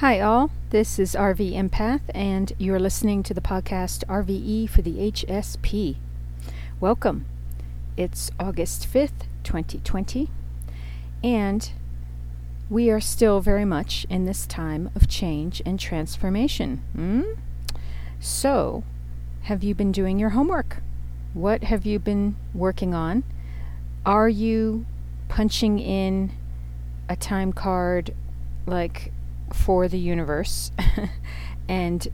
Hi, all. This is RV Empath, and you're listening to the podcast RVE for the HSP. Welcome. It's August 5th, 2020, and we are still very much in this time of change and transformation. Hmm? So, have you been doing your homework? What have you been working on? Are you punching in a time card like for the universe and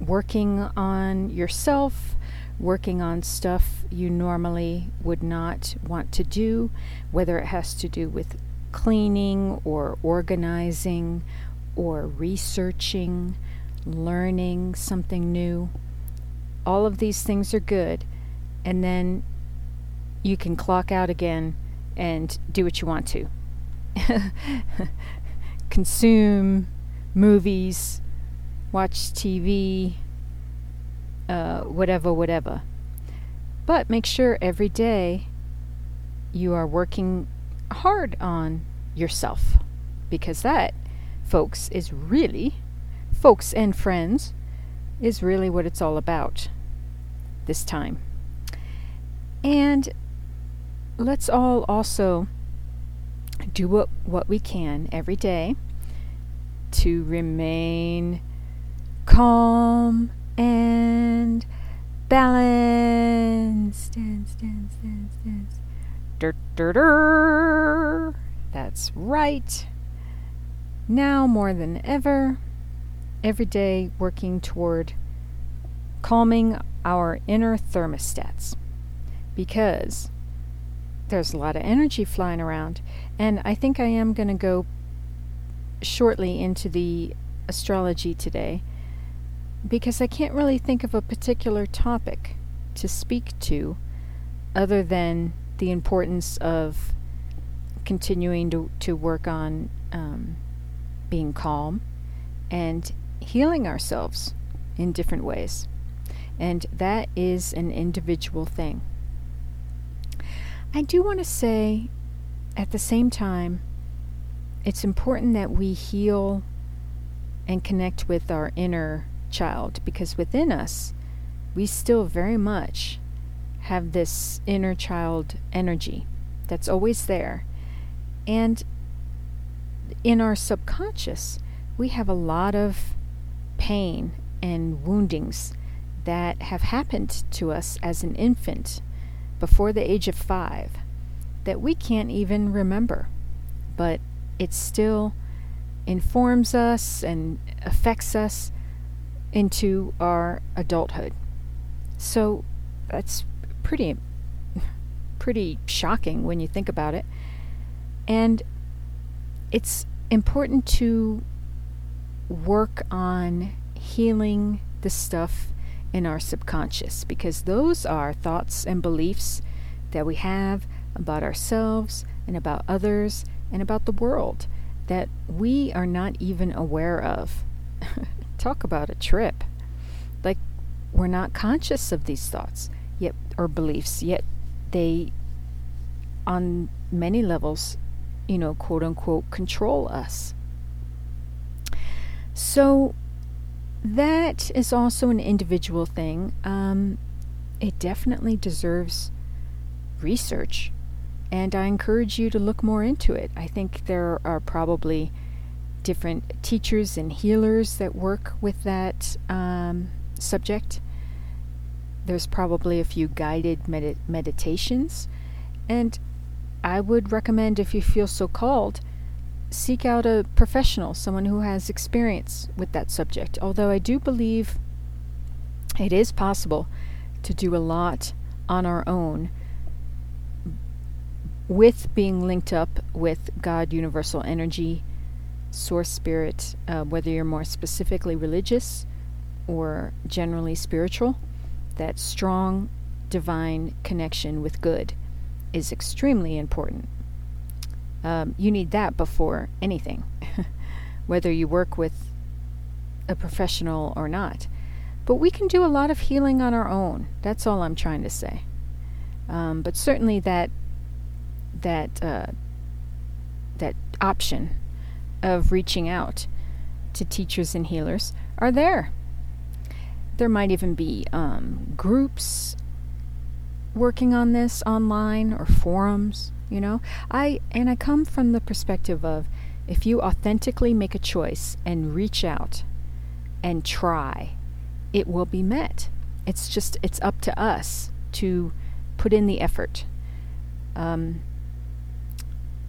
working on yourself, working on stuff you normally would not want to do, whether it has to do with cleaning or organizing or researching, learning something new. All of these things are good, and then you can clock out again and do what you want to. consume movies, watch TV, uh, whatever, whatever. But make sure every day you are working hard on yourself because that, folks, is really, folks and friends, is really what it's all about this time. And let's all also do what, what we can every day to remain calm and balanced. Dance, dance, dance, dance. Dur, dur, dur. That's right. Now more than ever, every day working toward calming our inner thermostats because there's a lot of energy flying around. And I think I am going to go shortly into the astrology today because I can't really think of a particular topic to speak to other than the importance of continuing to, to work on um, being calm and healing ourselves in different ways. And that is an individual thing. I do want to say at the same time, it's important that we heal and connect with our inner child because within us, we still very much have this inner child energy that's always there. And in our subconscious, we have a lot of pain and woundings that have happened to us as an infant before the age of five that we can't even remember, but it still informs us and affects us into our adulthood. So that's pretty pretty shocking when you think about it. And it's important to work on healing the stuff in our subconscious because those are thoughts and beliefs that we have about ourselves and about others and about the world that we are not even aware of. Talk about a trip. Like we're not conscious of these thoughts yet or beliefs yet they on many levels you know quote unquote control us so that is also an individual thing. Um, it definitely deserves research, and I encourage you to look more into it. I think there are probably different teachers and healers that work with that um, subject. There's probably a few guided med- meditations, and I would recommend, if you feel so called, seek out a professional, someone who has experience with that subject. Although I do believe it is possible to do a lot on our own with being linked up with God, universal energy, source spirit, uh, whether you're more specifically religious or generally spiritual, that strong divine connection with good is extremely important. Um, you need that before anything, whether you work with a professional or not. But we can do a lot of healing on our own. That's all I'm trying to say. Um, but certainly that that uh, that option of reaching out to teachers and healers are there. There might even be um, groups working on this online or forums, you know. I and I come from the perspective of if you authentically make a choice and reach out and try, it will be met. It's just it's up to us to put in the effort. Um,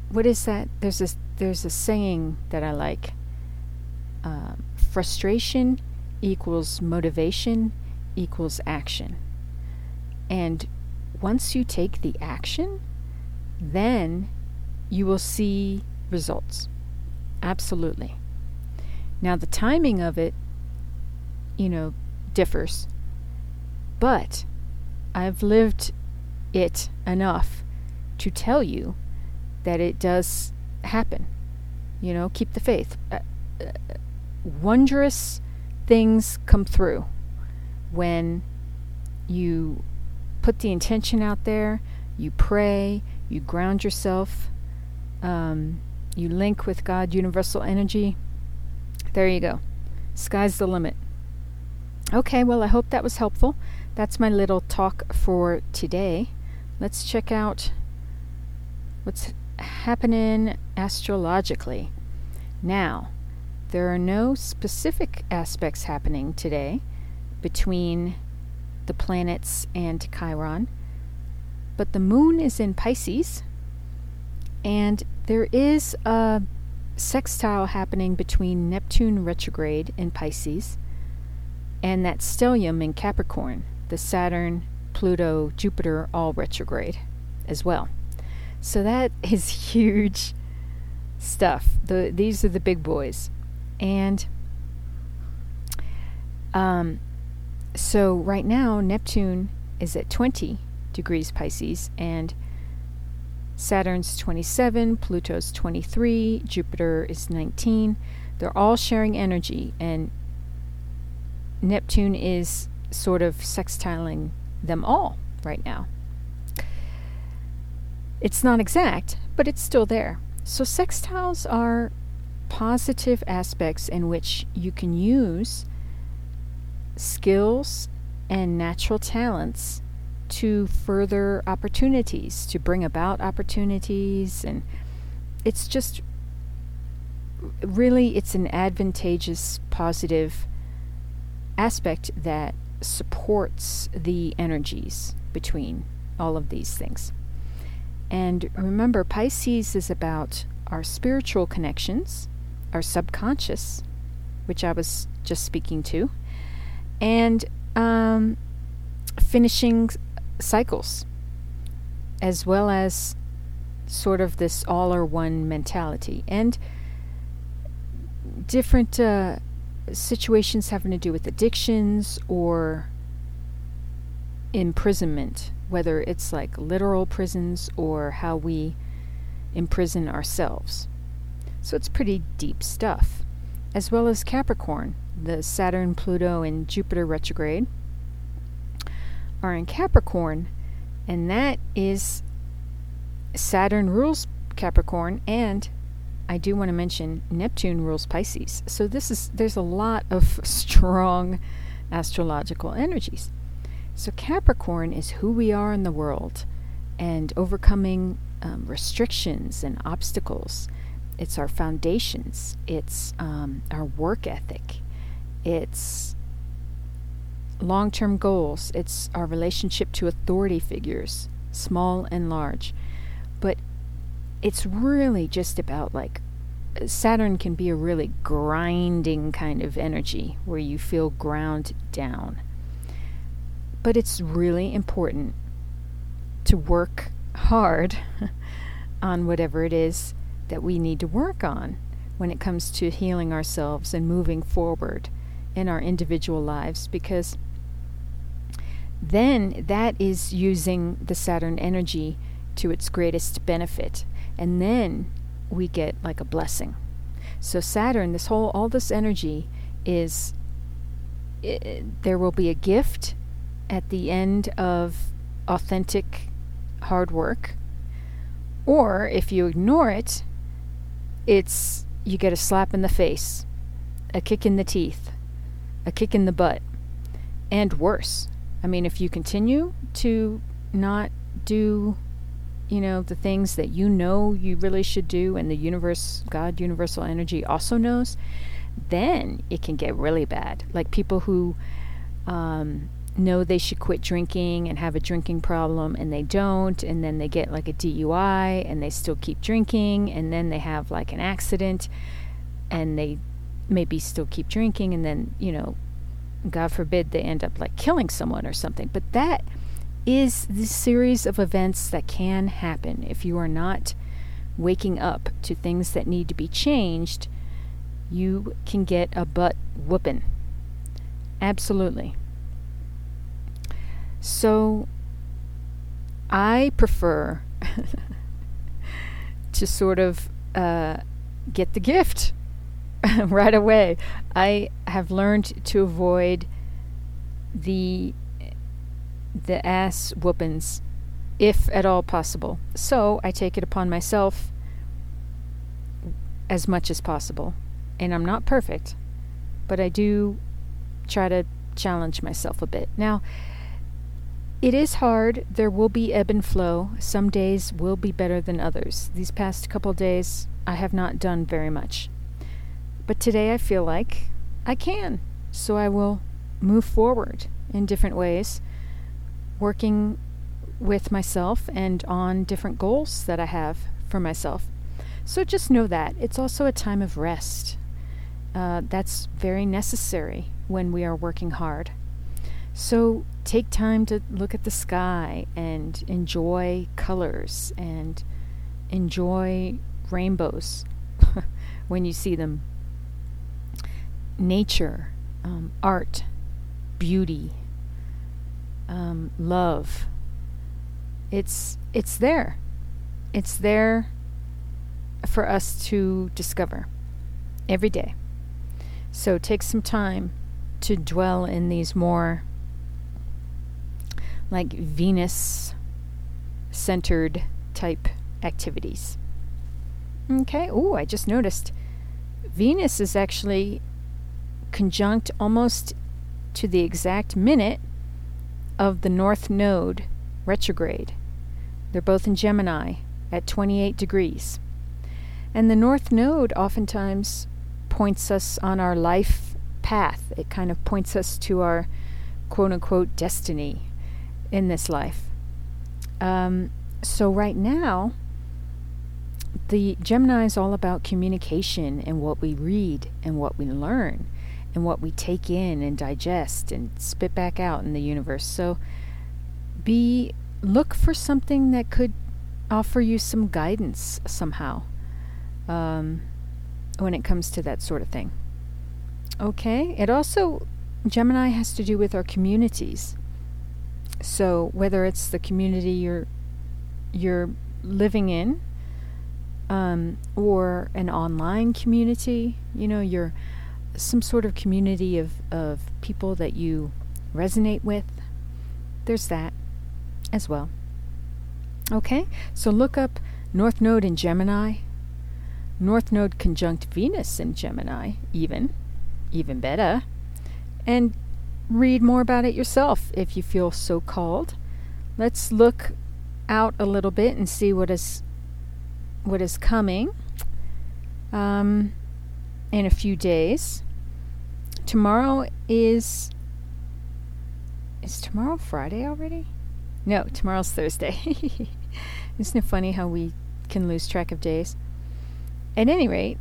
what is that? There's a there's a saying that I like. Uh, frustration equals motivation equals action. And once you take the action, then you will see results. Absolutely. Now, the timing of it, you know, differs. But I've lived it enough to tell you that it does happen. You know, keep the faith. Uh, uh, wondrous things come through when you put the intention out there, you pray, you ground yourself, um, you link with God, universal energy. There you go. Sky's the limit. Okay, well, I hope that was helpful. That's my little talk for today. Let's check out what's happening astrologically. Now, there are no specific aspects happening today between the planets and Chiron, but the moon is in Pisces, and there is a sextile happening between Neptune retrograde in Pisces and that stellium in Capricorn, the Saturn, Pluto, Jupiter all retrograde as well. So that is huge stuff. The these are the big boys. And um, so right now Neptune is at 20 degrees Pisces and Saturn's 27, Pluto's 23, Jupiter is 19. They're all sharing energy and Neptune is sort of sextiling them all right now. It's not exact, but it's still there. So, sextiles are positive aspects in which you can use skills and natural talents to further opportunities, to bring about opportunities. And it's just really, it's an advantageous, positive aspect that supports the energies between all of these things. And remember, Pisces is about our spiritual connections, our subconscious, which I was just speaking to, and um, finishing cycles, as well as sort of this all or one mentality. And different uh, situations having to do with addictions or imprisonment whether it's like literal prisons or how we imprison ourselves. So it's pretty deep stuff. As well as Capricorn, the Saturn, Pluto, and Jupiter retrograde are in Capricorn, and that is Saturn rules Capricorn, and I do want to mention Neptune rules Pisces. So this is there's a lot of strong astrological energies. So, Capricorn is who we are in the world and overcoming um, restrictions and obstacles. It's our foundations, it's um, our work ethic, it's long term goals, it's our relationship to authority figures, small and large. But it's really just about like Saturn can be a really grinding kind of energy where you feel ground down. But it's really important to work hard on whatever it is that we need to work on when it comes to healing ourselves and moving forward in our individual lives because then that is using the Saturn energy to its greatest benefit. And then we get like a blessing. So, Saturn, this whole, all this energy is, it, there will be a gift at the end of authentic hard work. Or if you ignore it, it's you get a slap in the face. a kick in the teeth, a kick in the butt, and worse. I mean, if you continue to not do, you know, the things that you know you really should do, and the universe, God, universal energy also knows, then it can get really bad. Like people who um, know they should quit drinking and have a drinking problem and they don't, and then they get like a DUI and they still keep drinking, and then they have like an accident and they maybe still keep drinking, and then, you know, God forbid they end up like killing someone or something. But that is the series of events that can happen if you are not waking up to things that need to be changed. You can get a butt whooping. Absolutely. So I prefer to sort of uh, get the gift right away. I have learned to avoid the the ass whoopings if at all possible. So I take it upon myself as much as possible. And I'm not perfect, but I do try to challenge myself a bit. Now, it is hard. There will be ebb and flow. Some days will be better than others. These past couple days, I have not done very much. But today I feel like I can. So I will move forward in different ways, working with myself and on different goals that I have for myself. So just know that. It's also a time of rest. Uh, that's very necessary when we are working hard. So take time to look at the sky and enjoy colors and enjoy rainbows when you see them. Nature, um, art, beauty, um, love. It's it's there. It's there for us to discover every day. So take some time to dwell in these more like Venus centered type activities. Okay, oh, I just noticed Venus is actually conjunct almost to the exact minute of the North Node retrograde. They're both in Gemini at 28 degrees. And the North Node oftentimes points us on our life path. It kind of points us to our quote unquote destiny in this life. Um, so, right now, the Gemini is all about communication and what we read and what we learn and what we take in and digest and spit back out in the universe. So, be look for something that could offer you some guidance somehow um, when it comes to that sort of thing. Okay, it also Gemini has to do with our communities. So whether it's the community you're you're living in, um, or an online community, you know, you're some sort of community of, of people that you resonate with. There's that as well. Okay, so look up North Node in Gemini, North Node conjunct Venus in Gemini, even, even better, and read more about it yourself if you feel so called. Let's look out a little bit and see what is what is coming um, in a few days. Tomorrow is is tomorrow Friday already? No, tomorrow's Thursday. Isn't it funny how we can lose track of days? At any rate,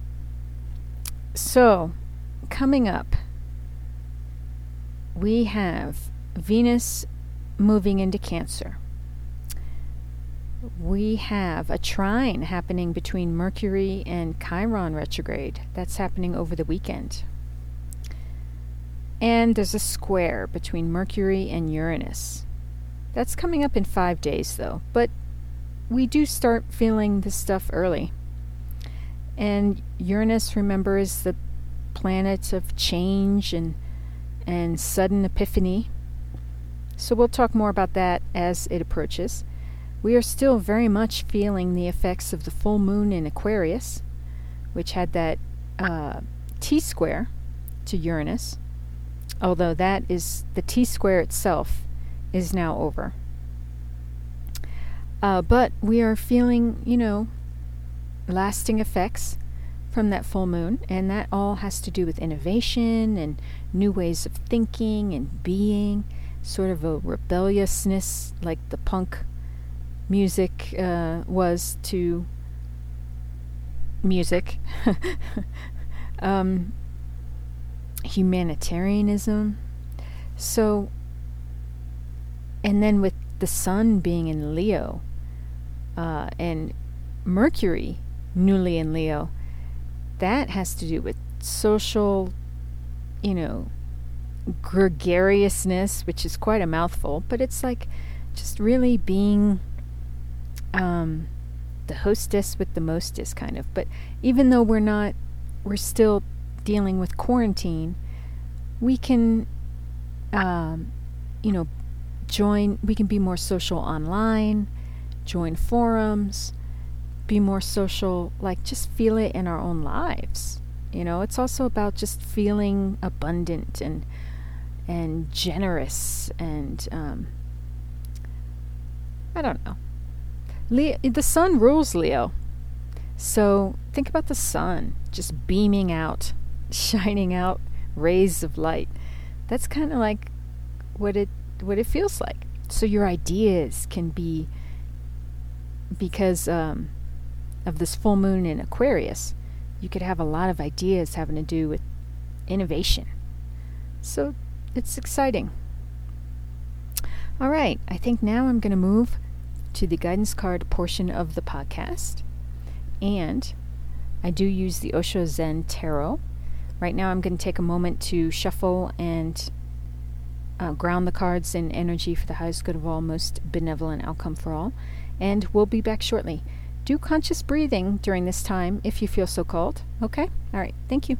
so coming up we have Venus moving into Cancer. We have a trine happening between Mercury and Chiron retrograde. That's happening over the weekend. And there's a square between Mercury and Uranus. That's coming up in five days, though, but we do start feeling this stuff early. And Uranus, remember, is the planet of change and and sudden epiphany. So we'll talk more about that as it approaches. We are still very much feeling the effects of the full moon in Aquarius, which had that uh, T square to Uranus, although that is the T square itself is now over. Uh, but we are feeling, you know, lasting effects from that full moon, and that all has to do with innovation and new ways of thinking and being, sort of a rebelliousness like the punk music uh, was to music, um, humanitarianism. So, and then with the sun being in Leo uh, and Mercury newly in Leo, that has to do with social, you know, gregariousness, which is quite a mouthful, but it's like just really being um, the hostess with the mostest, kind of. But even though we're not, we're still dealing with quarantine, we can, um, you know, join, we can be more social online, join forums be more social, like just feel it in our own lives. You know, it's also about just feeling abundant and and generous and um, I don't know. Leo, the sun rules Leo. So think about the sun just beaming out, shining out rays of light. That's kind of like what it what it feels like. So your ideas can be because um, of this full moon in Aquarius, you could have a lot of ideas having to do with innovation. So it's exciting. All right, I think now I'm going to move to the guidance card portion of the podcast. And I do use the Osho Zen Tarot. Right now, I'm going to take a moment to shuffle and uh, ground the cards in energy for the highest good of all, most benevolent outcome for all. And we'll be back shortly do conscious breathing during this time if you feel so called. Okay? All right. Thank you.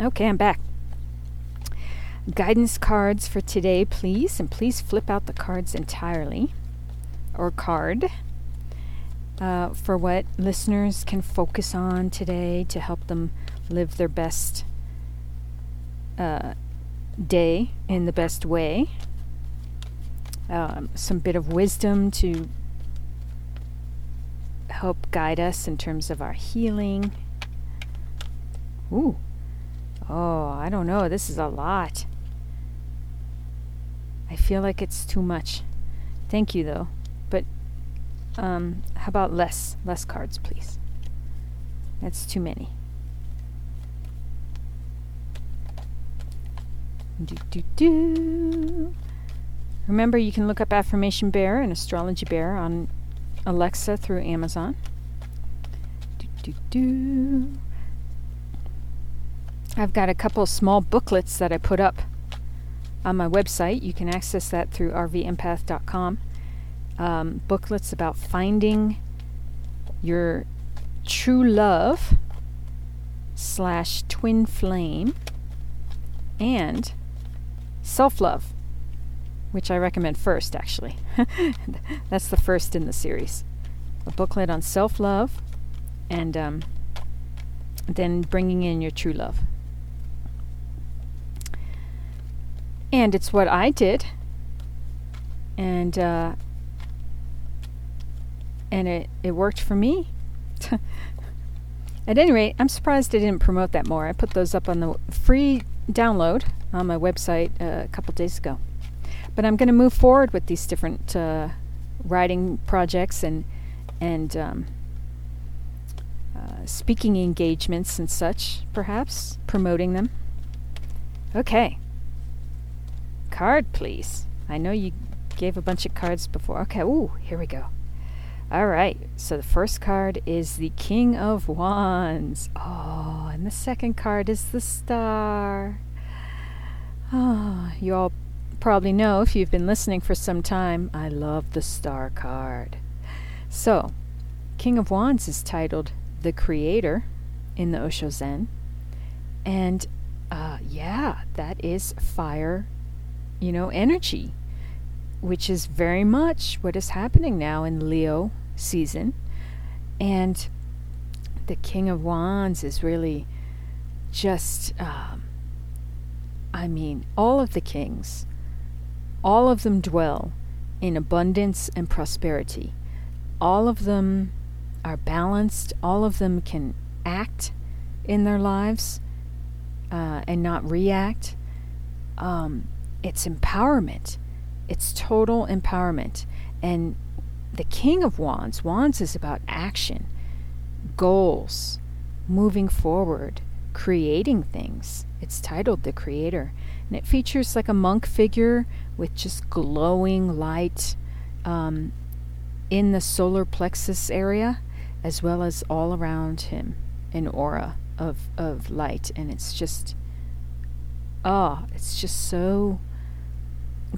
Okay, I'm back. Guidance cards for today, please. And please flip out the cards entirely or card uh, for what listeners can focus on today to help them live their best uh, day in the best way. Um, some bit of wisdom to help guide us in terms of our healing. Ooh, Oh, I don't know. This is a lot. I feel like it's too much. Thank you, though. But um, how about less? Less cards, please. That's too many. Do, do, do. Remember, you can look up Affirmation Bear and Astrology Bear on Alexa through Amazon. Do, do, do. I've got a couple small booklets that I put up on my website. You can access that through rvempath.com. Um, booklets about finding your true love slash twin flame and self love, which I recommend first, actually. That's the first in the series. A booklet on self love and um, then bringing in your true love. And it's what I did. And uh, and it, it worked for me. At any rate, I'm surprised I didn't promote that more. I put those up on the free download on my website uh, a couple days ago. But I'm going to move forward with these different uh, writing projects and and um, uh, speaking engagements and such, perhaps promoting them. Okay card, please. I know you gave a bunch of cards before. Okay, ooh, here we go. All right, so the first card is the King of Wands. Oh, and the second card is the Star. Oh, you all probably know if you've been listening for some time, I love the Star card. So, King of Wands is titled The Creator in the Osho Zen. And uh, yeah, that is fire, you know, energy which is very much what is happening now in Leo season. And the King of Wands is really just, um, I mean, all of the kings, all of them dwell in abundance and prosperity. All of them are balanced, all of them can act in their lives uh, and not react. Um, it's empowerment it's total empowerment. And the King of Wands, Wands is about action, goals, moving forward, creating things. It's titled The Creator. And it features like a monk figure with just glowing light um, in the solar plexus area, as well as all around him, an aura of, of light. And it's just, oh, it's just so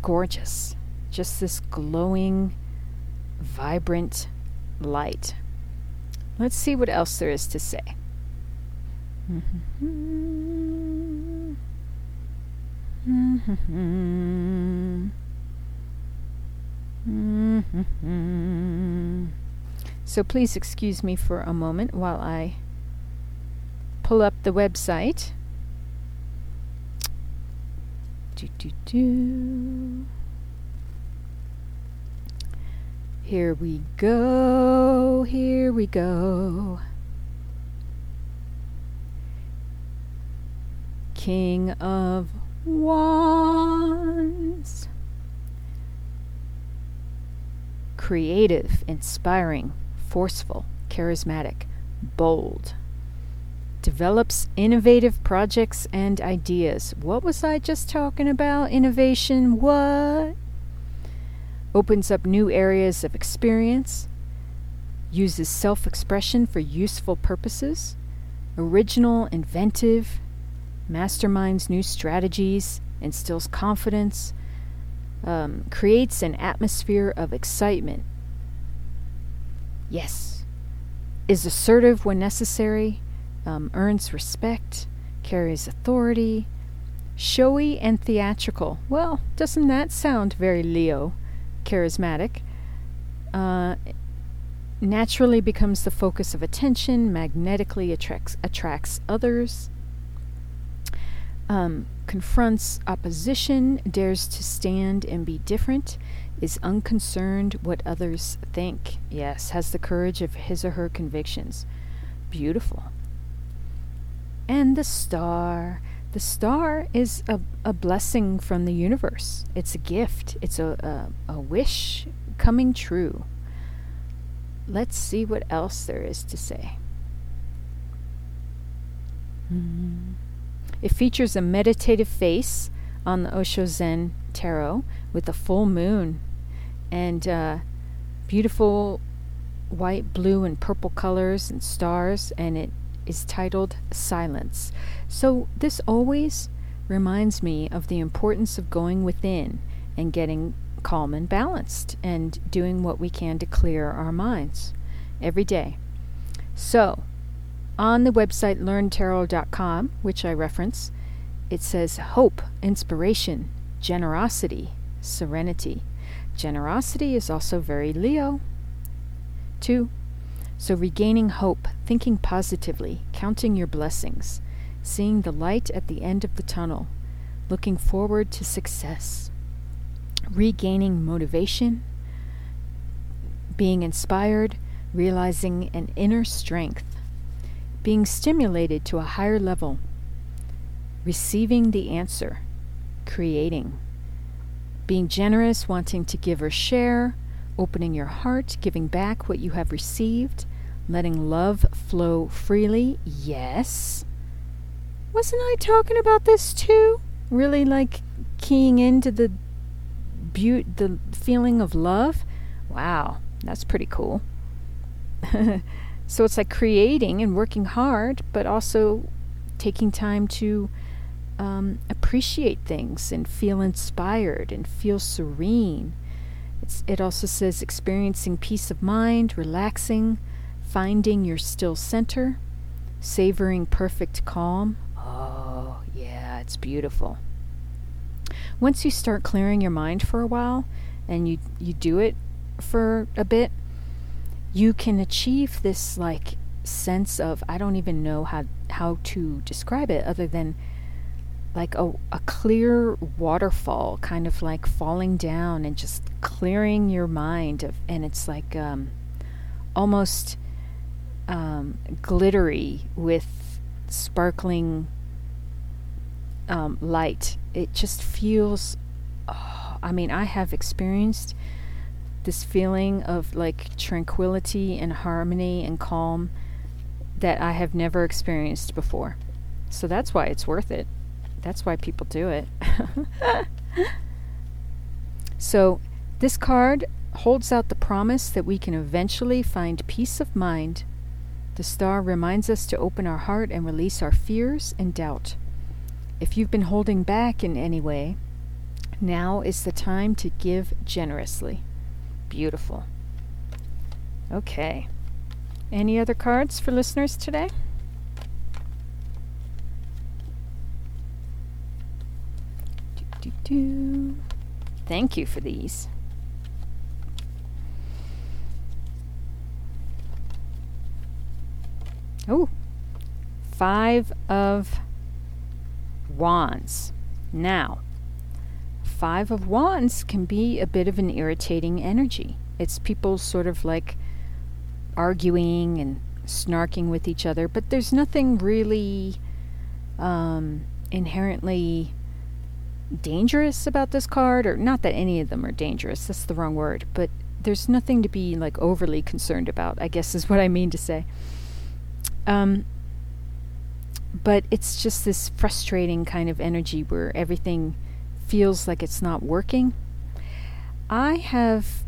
gorgeous. Just this glowing, vibrant light. Let's see what else there is to say. So please excuse me for a moment while I pull up the website. Do, do, do. Here we go, here we go. King of Wands. Creative, inspiring, forceful, charismatic, bold develops innovative projects and ideas. What was I just talking about? Innovation, what? Opens up new areas of experience, uses self expression for useful purposes, original, inventive, masterminds new strategies, instills confidence, um, creates an atmosphere of excitement. Yes. Is assertive when necessary, um, earns respect, carries authority, showy and theatrical. Well, doesn't that sound very Leo? Charismatic. Uh, naturally becomes the focus of attention, magnetically attracts, attracts others, um, confronts opposition, dares to stand and be different, is unconcerned what others think. Yes, has the courage of his or her convictions. Beautiful and the star. The star is a, a blessing from the universe. It's a gift. It's a, a, a wish coming true. Let's see what else there is to say. Mm-hmm. It features a meditative face on the Osho Zen Tarot with a full moon and uh, beautiful white, blue, and purple colors and stars, and it is titled Silence. So this always reminds me of the importance of going within and getting calm and balanced and doing what we can to clear our minds every day. So, on the website learntarot.com, which I reference, it says hope, inspiration, generosity, serenity. Generosity is also very Leo. Two, so, regaining hope, thinking positively, counting your blessings, seeing the light at the end of the tunnel, looking forward to success, regaining motivation, being inspired, realizing an inner strength, being stimulated to a higher level, receiving the answer, creating, being generous, wanting to give or share, opening your heart, giving back what you have received, letting love flow freely. Yes. Wasn't I talking about this too? Really like keying into the beaut the feeling of love? Wow, that's pretty cool. so it's like creating and working hard, but also taking time to um, appreciate things and feel inspired and feel serene. It's, it also says experiencing peace of mind, relaxing, finding your still center, savoring perfect calm. Oh, yeah, it's beautiful. Once you start clearing your mind for a while and you, you do it for a bit, you can achieve this like sense of I don't even know how how to describe it other than like a, a clear waterfall kind of like falling down and just clearing your mind of and it's like um, almost um, glittery with sparkling um, light it just feels oh, i mean i have experienced this feeling of like tranquility and harmony and calm that I have never experienced before. So that's why it's worth it. That's why people do it. so this card holds out the promise that we can eventually find peace of mind. The star reminds us to open our heart and release our fears and doubt. If you've been holding back in any way, now is the time to give generously. Beautiful. Okay. Any other cards for listeners today? Thank you for these. Oh, five of wands. Now, five of wands can be a bit of an irritating energy. It's people sort of like arguing and snarking with each other, but there's nothing really um, inherently dangerous about this card, or not that any of them are dangerous, that's the wrong word, but there's nothing to be like overly concerned about, I guess is what I mean to say. Um, but it's just this frustrating kind of energy where everything feels like it's not working. I have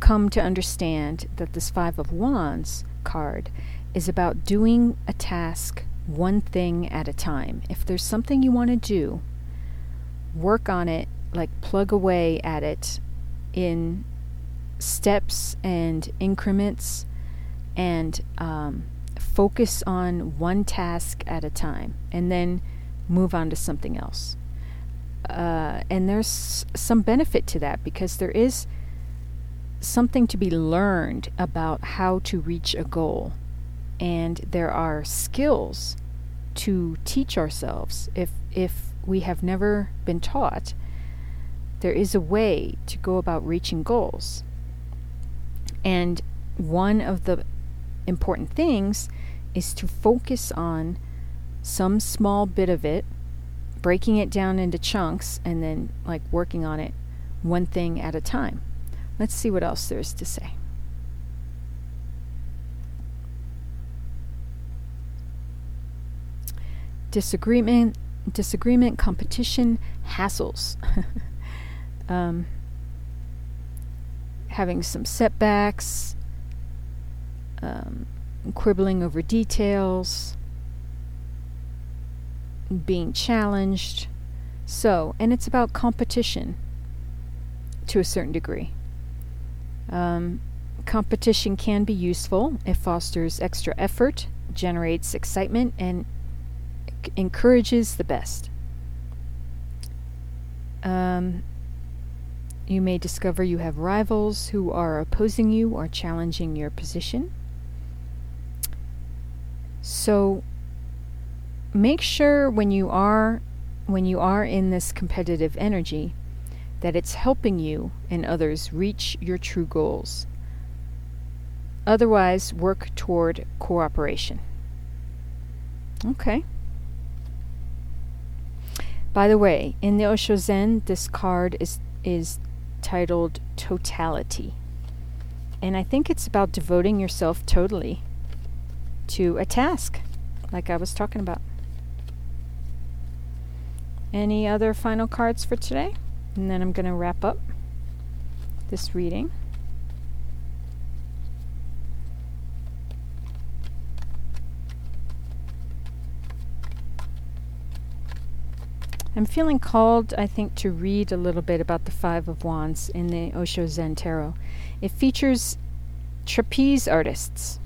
come to understand that this Five of Wands card is about doing a task one thing at a time. If there's something you want to do, work on it, like plug away at it in steps and increments and um, focus on one task at a time and then move on to something else. Uh, and there's some benefit to that because there is something to be learned about how to reach a goal. And there are skills to teach ourselves if, if we have never been taught. There is a way to go about reaching goals. And one of the important things is to focus on some small bit of it, breaking it down into chunks, and then like working on it one thing at a time. Let's see what else there is to say. Disagreement, disagreement, competition, hassles. um, having some setbacks, um, quibbling over details, being challenged. So, and it's about competition to a certain degree. Um, competition can be useful. It fosters extra effort, generates excitement, and c- encourages the best. Um, you may discover you have rivals who are opposing you or challenging your position. So make sure when you are when you are in this competitive energy that it's helping you and others reach your true goals. Otherwise, work toward cooperation. Okay. By the way, in the Osho Zen, this card is is titled Totality. And I think it's about devoting yourself totally to a task, like I was talking about. Any other final cards for today? And then I'm going to wrap up this reading. I'm feeling called, I think, to read a little bit about the Five of Wands in the Osho Zen Tarot. It features trapeze artists,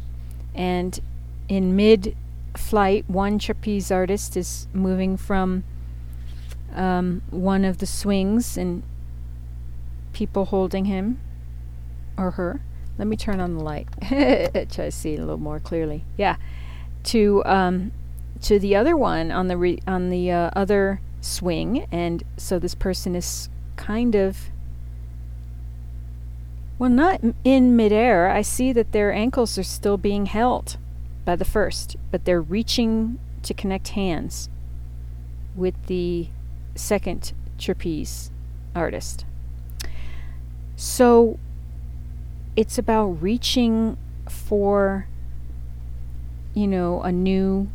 and in mid flight, one trapeze artist is moving from um, one of the swings and people holding him or her. Let me turn on the light. Try to see a little more clearly. Yeah, to um, to the other one on the re- on the uh, other swing, and so this person is kind of well, not in midair. I see that their ankles are still being held by the first, but they're reaching to connect hands with the second trapeze artist. So it's about reaching for, you know, a new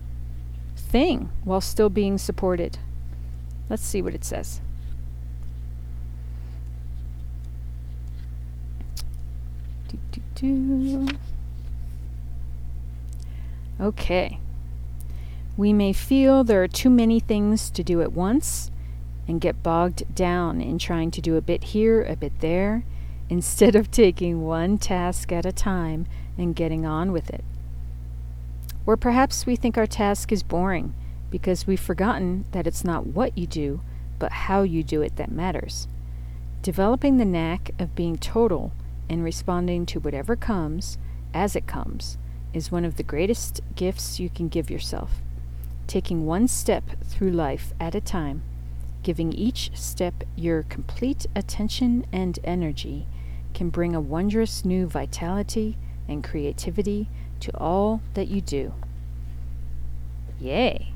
thing while still being supported. Let's see what it says. Do, do, do. Okay. We may feel there are too many things to do at once and get bogged down in trying to do a bit here, a bit there, instead of taking one task at a time and getting on with it. Or perhaps we think our task is boring because we've forgotten that it's not what you do, but how you do it that matters. Developing the knack of being total and responding to whatever comes as it comes is one of the greatest gifts you can give yourself. Taking one step through life at a time, giving each step your complete attention and energy, can bring a wondrous new vitality and creativity to all that you do. Yay!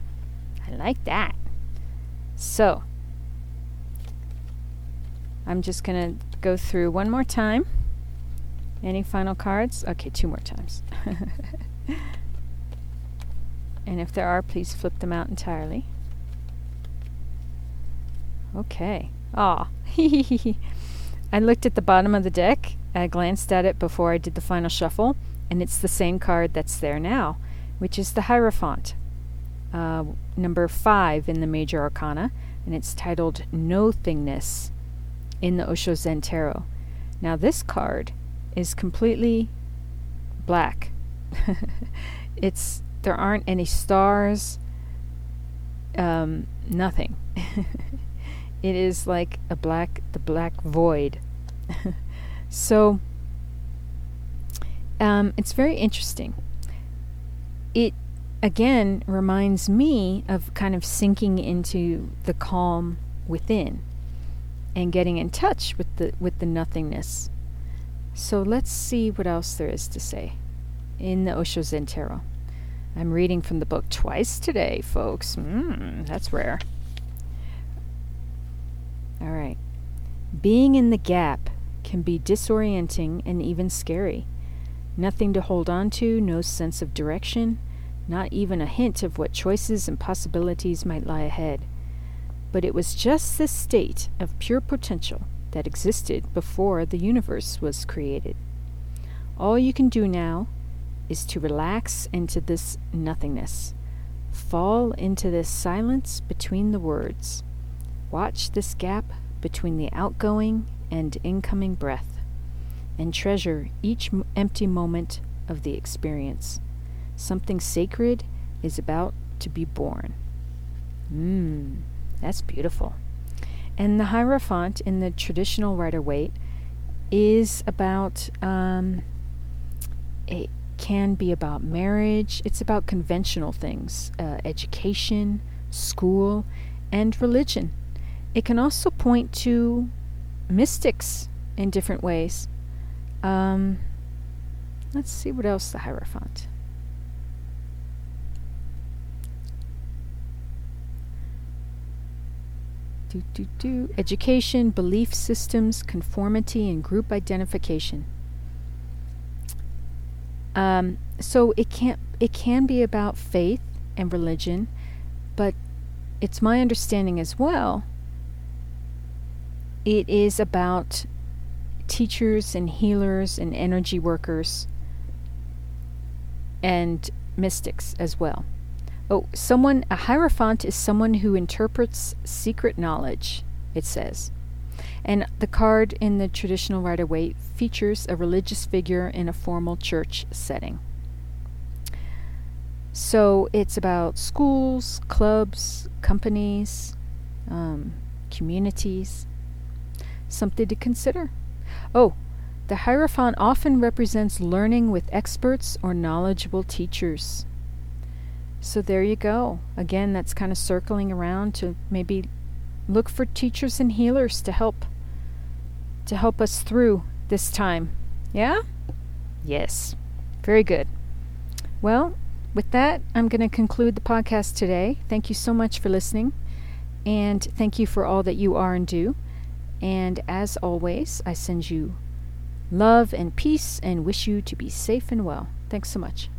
I like that. So, I'm just going to go through one more time. Any final cards? Okay, two more times. and if there are, please flip them out entirely. Okay. Ah, I looked at the bottom of the deck. I glanced at it before I did the final shuffle, and it's the same card that's there now, which is the Hierophant uh, number five in the Major Arcana, and it's titled Nothingness in the Osho Zen Tarot. Now, this card is completely black. it's there aren't any stars, um, nothing. it is like a black, the black void. so, um, it's very interesting. It again reminds me of kind of sinking into the calm within and getting in touch with the with the nothingness. So let's see what else there is to say in the Osho Zen Tarot. I'm reading from the book twice today, folks. Mm, that's rare. All right. Being in the gap can be disorienting and even scary. Nothing to hold on to, no sense of direction, not even a hint of what choices and possibilities might lie ahead. But it was just this state of pure potential that existed before the universe was created. All you can do now is to relax into this nothingness. Fall into this silence between the words. Watch this gap between the outgoing and incoming breath, and treasure each m- empty moment of the experience. Something sacred is about to be born. Mmm, that's beautiful. And the Hierophant in the traditional Rider Waite is about, um, it can be about marriage, it's about conventional things, uh, education, school, and religion. It can also point to mystics in different ways. Um, let's see what else the Hierophant. Do, do, do. Education, belief systems, conformity, and group identification. Um, so it can it can be about faith and religion, but it's my understanding as well. It is about teachers and healers and energy workers and mystics as well. Oh, someone, a Hierophant is someone who interprets secret knowledge, it says. And the card in the traditional Rider Waite features a religious figure in a formal church setting. So it's about schools, clubs, companies, um, communities. Something to consider. Oh, the Hierophant often represents learning with experts or knowledgeable teachers. So there you go. Again, that's kind of circling around to maybe look for teachers and healers to help to help us through this time. Yeah? Yes. Very good. Well, with that, I'm going to conclude the podcast today. Thank you so much for listening. And thank you for all that you are and do. And as always, I send you love and peace and wish you to be safe and well. Thanks so much.